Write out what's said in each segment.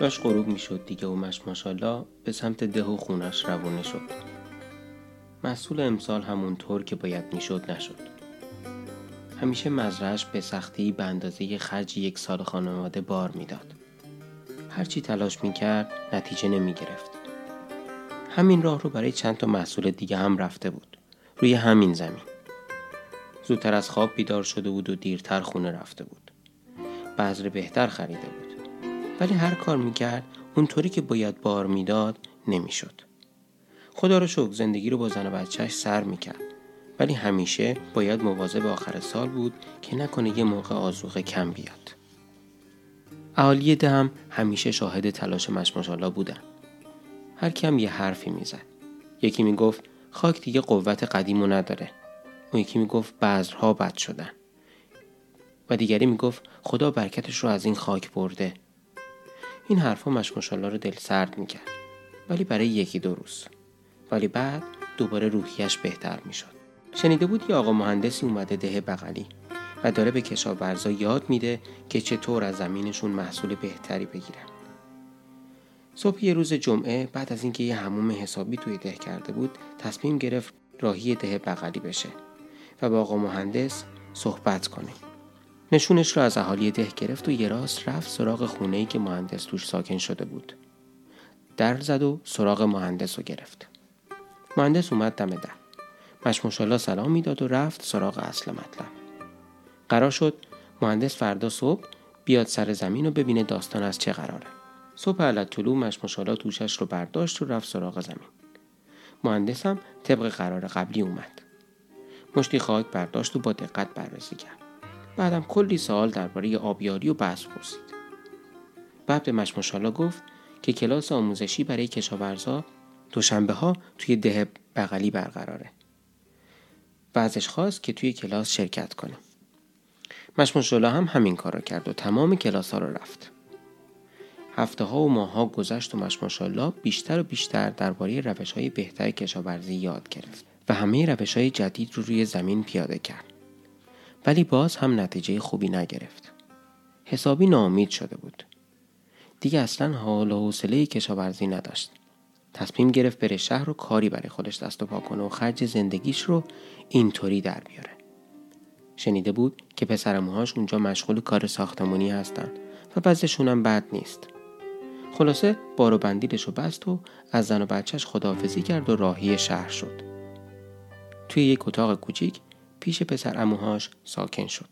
داشت غروب می‌شد دیگه و مش ماشالله به سمت ده و خونش روونه شد. مسئول امسال همونطور که باید می‌شد نشد. همیشه مزرعش به سختی به اندازه خرج یک سال خانواده بار می‌داد. هرچی تلاش می‌کرد نتیجه نمی‌گرفت. همین راه رو برای چند تا محصول دیگه هم رفته بود. روی همین زمین. زودتر از خواب بیدار شده بود و دیرتر خونه رفته بود. بذر بهتر خریده بود. ولی هر کار می‌کرد اونطوری که باید بار می‌داد نمی‌شد. خدا رو شکر زندگی رو با زن و بچهش سر می‌کرد. ولی همیشه باید مواظب آخر سال بود که نکنه یه موقع آزوغه کم بیاد. اهالی ده هم همیشه شاهد تلاش مشماشالا بودن. هر کم یه حرفی می‌زد. یکی می‌گفت خاک دیگه قوت قدیمو نداره. اون یکی می‌گفت بذرها بد شدن. و دیگری می‌گفت خدا برکتش رو از این خاک برده. این حرفها مشماشالا رو دل سرد می‌کرد. ولی برای یکی دو روز. ولی بعد دوباره روحیش بهتر می‌شد. شنیده بود یه آقا مهندسی اومده ده بغلی و داره به کشاورزا یاد میده که چطور از زمینشون محصول بهتری بگیرن. صبح یه روز جمعه بعد از اینکه یه هموم حسابی توی ده کرده بود تصمیم گرفت راهی ده بغلی بشه و با آقا مهندس صحبت کنه. نشونش رو از اهالی ده گرفت و یه راست رفت سراغ خونه ای که مهندس توش ساکن شده بود. در زد و سراغ مهندس رو گرفت. مهندس اومد دم در. مشموشالا سلام می‌داد و رفت سراغ اصل مطلب. قرار شد مهندس فردا صبح بیاد سر زمین و ببینه داستان از چه قراره. صبح علت طلوع مشمشالا توشش رو برداشت و رفت سراغ زمین. مهندس هم طبق قرار قبلی اومد. مشتی خاک برداشت و با دقت بررسی کرد. بعدم کلی سوال درباره آبیاری و بحث پرسید. بعد مشمشالا گفت که کلاس آموزشی برای کشاورزا دوشنبه ها توی ده بغلی برقراره. و ازش خواست که توی کلاس شرکت کنه. مشمشالا هم همین کار کرد و تمام کلاس ها رو رفت. هفته ها و ماه ها گذشت و مشماشالله بیشتر و بیشتر درباره روش های بهتر کشاورزی یاد گرفت و همه روش های جدید رو روی زمین پیاده کرد. ولی باز هم نتیجه خوبی نگرفت. حسابی ناامید شده بود. دیگه اصلا حال و حوصله کشاورزی نداشت. تصمیم گرفت بره شهر و کاری برای خودش دست و پا کنه و خرج زندگیش رو اینطوری در بیاره. شنیده بود که پسر موهاش اونجا مشغول کار ساختمانی هستن و بعضشون هم بد نیست. خلاصه بار و بندیلش رو بست و از زن و بچهش خداحافظی کرد و راهی شهر شد. توی یک اتاق کوچیک پیش پسر اموهاش ساکن شد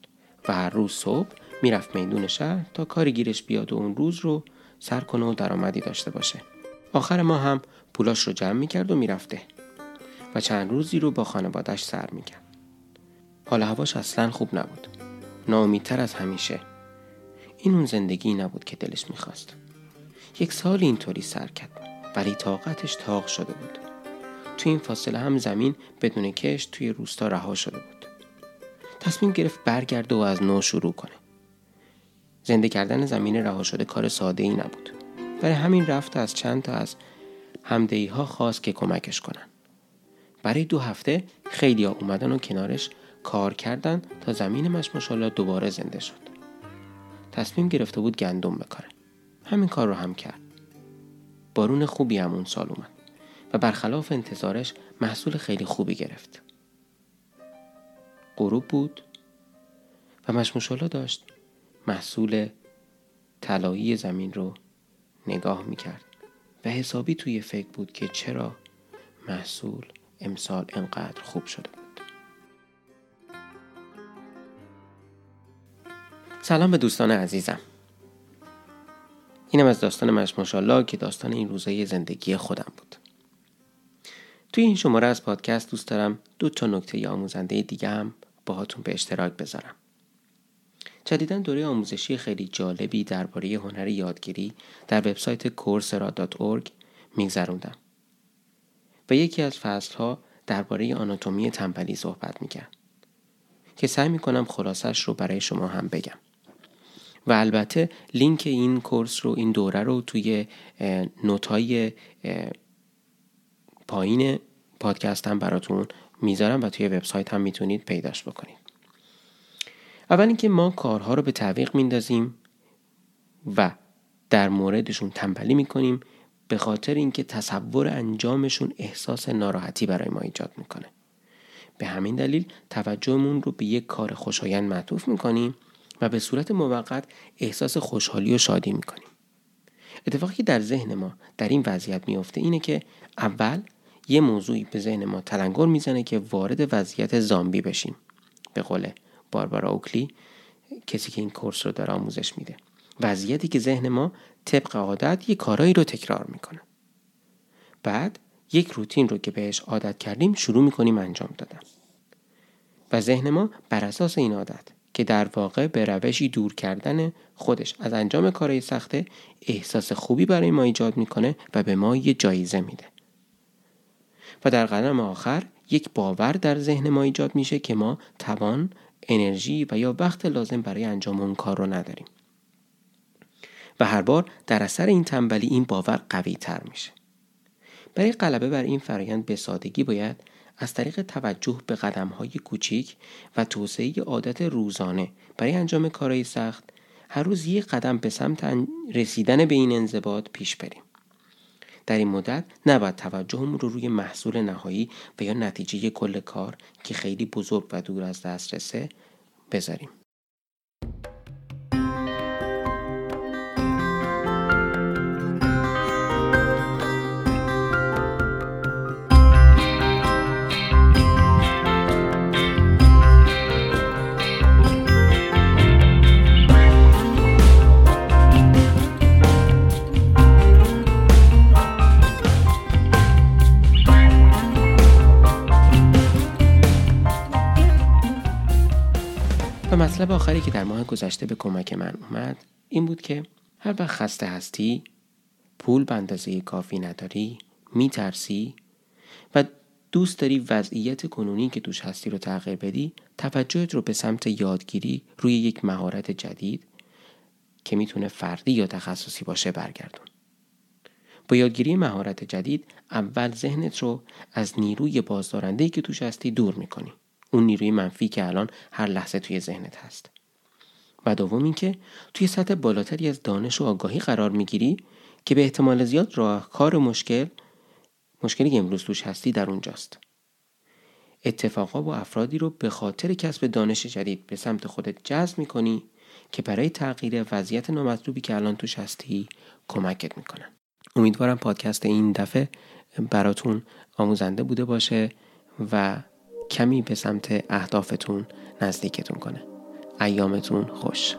و هر روز صبح می‌رفت میدون شهر تا کاری گیرش بیاد و اون روز رو سر کنه و درآمدی داشته باشه. آخر ما هم پولاش رو جمع می‌کرد و می‌رفته و چند روزی رو با خانوادش سر می‌کرد. حال هواش اصلا خوب نبود. ناامیدتر از همیشه. این اون زندگی نبود که دلش می‌خواست. یک سال اینطوری سر کرد ولی طاقتش تاق شده بود توی این فاصله هم زمین بدون کش توی روستا رها شده بود تصمیم گرفت برگرده و از نو شروع کنه. زنده کردن زمین رها شده کار ساده ای نبود. برای همین رفت از چند تا از همدهی ها خواست که کمکش کنن. برای دو هفته خیلی ها اومدن و کنارش کار کردن تا زمین مشماشالا دوباره زنده شد. تصمیم گرفته بود گندم بکاره. همین کار رو هم کرد. بارون خوبی هم اون سال اومد و برخلاف انتظارش محصول خیلی خوبی گرفت. غروب بود و مشموشالا داشت محصول طلایی زمین رو نگاه می‌کرد و حسابی توی فکر بود که چرا محصول امسال انقدر خوب شده بود. سلام به دوستان عزیزم. اینم از داستان مش ماشالله که داستان این روزای زندگی خودم بود. توی این شماره از پادکست دوست دارم دو تا نکته آموزنده دیگه هم باهاتون به اشتراک بذارم. جدیدا دوره آموزشی خیلی جالبی درباره هنر یادگیری در وبسایت coursera.org میگذروندم. و یکی از فصلها درباره آناتومی تنبلی صحبت می‌کرد که سعی می‌کنم خلاصش رو برای شما هم بگم. و البته لینک این کورس رو این دوره رو توی نوتای پایین پادکست هم براتون می‌ذارم و توی وبسایت هم می‌تونید پیداش بکنید. اول اینکه ما کارها رو به تعویق میندازیم و در موردشون تنبلی می‌کنیم به خاطر اینکه تصور انجامشون احساس ناراحتی برای ما ایجاد می‌کنه. به همین دلیل توجهمون رو به یک کار خوشایند معطوف می‌کنیم و به صورت موقت احساس خوشحالی و شادی می‌کنیم. اتفاقی که در ذهن ما در این وضعیت میافته اینه که اول یه موضوعی به ذهن ما تلنگر می‌زنه که وارد وضعیت زامبی بشیم. به قول باربارا اوکلی کسی که این کورس رو داره آموزش میده. وضعیتی که ذهن ما طبق عادت یه کارایی رو تکرار می‌کنه. بعد یک روتین رو که بهش عادت کردیم شروع می‌کنیم انجام دادن. و ذهن ما بر اساس این عادت که در واقع به روشی دور کردن خودش از انجام کارهای سخته احساس خوبی برای ما ایجاد می‌کنه و به ما یه جایزه میده. و در قدم آخر یک باور در ذهن ما ایجاد میشه که ما توان انرژی و یا وقت لازم برای انجام اون کار رو نداریم. و هر بار در اثر این تنبلی این باور قوی تر میشه. برای غلبه بر این فرایند به سادگی باید از طریق توجه به قدم های کوچیک و توسعه عادت روزانه برای انجام کارهای سخت هر روز یک قدم به سمت رسیدن به این انضباط پیش بریم. در این مدت نباید توجهمون رو روی محصول نهایی و یا نتیجه کل کار که خیلی بزرگ و دور از دسترسه بذاریم. مطلب آخری که در ماه گذشته به کمک من اومد این بود که هر وقت خسته هستی پول به اندازه کافی نداری میترسی و دوست داری وضعیت کنونی که توش هستی رو تغییر بدی توجهت رو به سمت یادگیری روی یک مهارت جدید که می‌تونه فردی یا تخصصی باشه برگردون. با یادگیری مهارت جدید اول ذهنت رو از نیروی بازدارنده که توش هستی دور می‌کنی. اون نیروی منفی که الان هر لحظه توی ذهنت هست. و دوم اینکه توی سطح بالاتری از دانش و آگاهی قرار می‌گیری که به احتمال زیاد راه کار مشکل مشکلی که امروز توش هستی در اونجاست. اتفاقا و افرادی رو به خاطر کسب دانش جدید به سمت خودت جذب می‌کنی که برای تغییر وضعیت نامطلوبی که الان توش هستی کمکت می‌کنن. امیدوارم پادکست این دفعه براتون آموزنده بوده باشه و کمی به سمت اهدافتون نزدیکتون کنه. ایامتون خوش.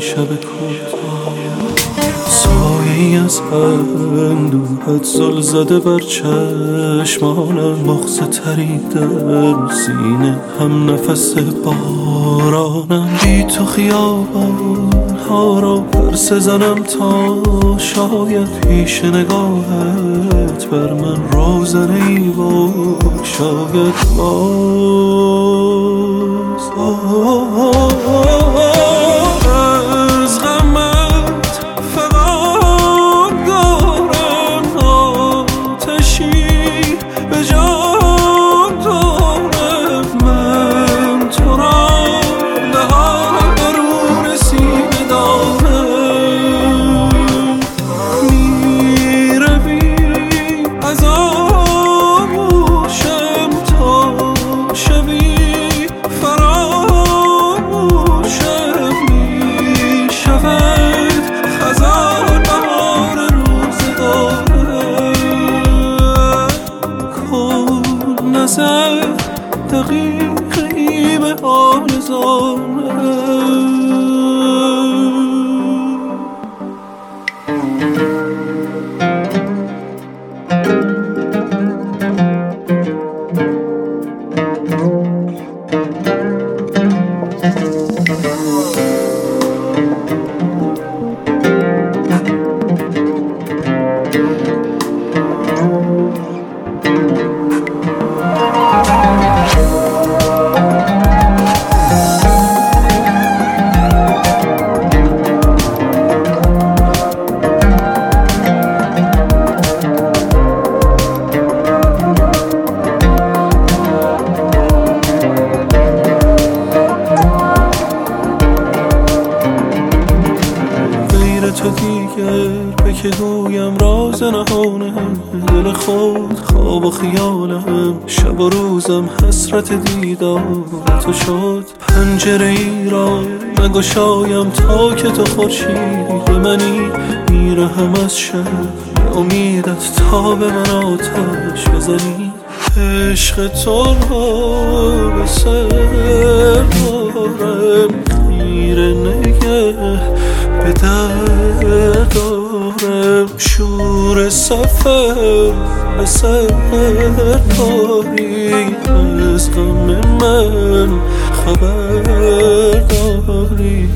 شب کوتاه سایه از اندوهت زل زده بر چشمانم مغز تریده سینه هم نفس بارانم بی تو خیابان ها را پرس زنم تا شاید پیش نگاهت بر من روزنه ای با شاید باز روزم حسرت دیدار تو شد پنجره ای را نگشایم تا که تو خورشید منی میرهم از شب امیدت تا به من آتش بزنی. عشق تو را به سر دارم. خیره نگه به در دارم شور سفر به سر داری از غم من خبر داری.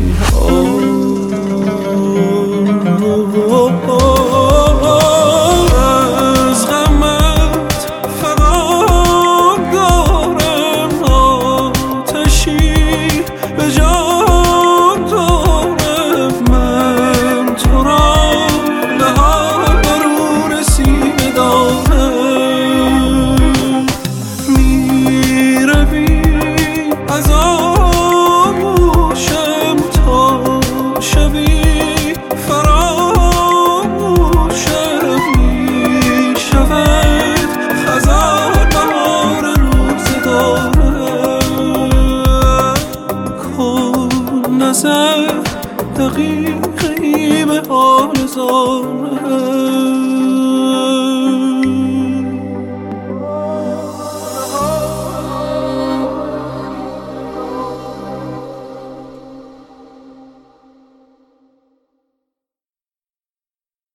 تحقیق این آرزان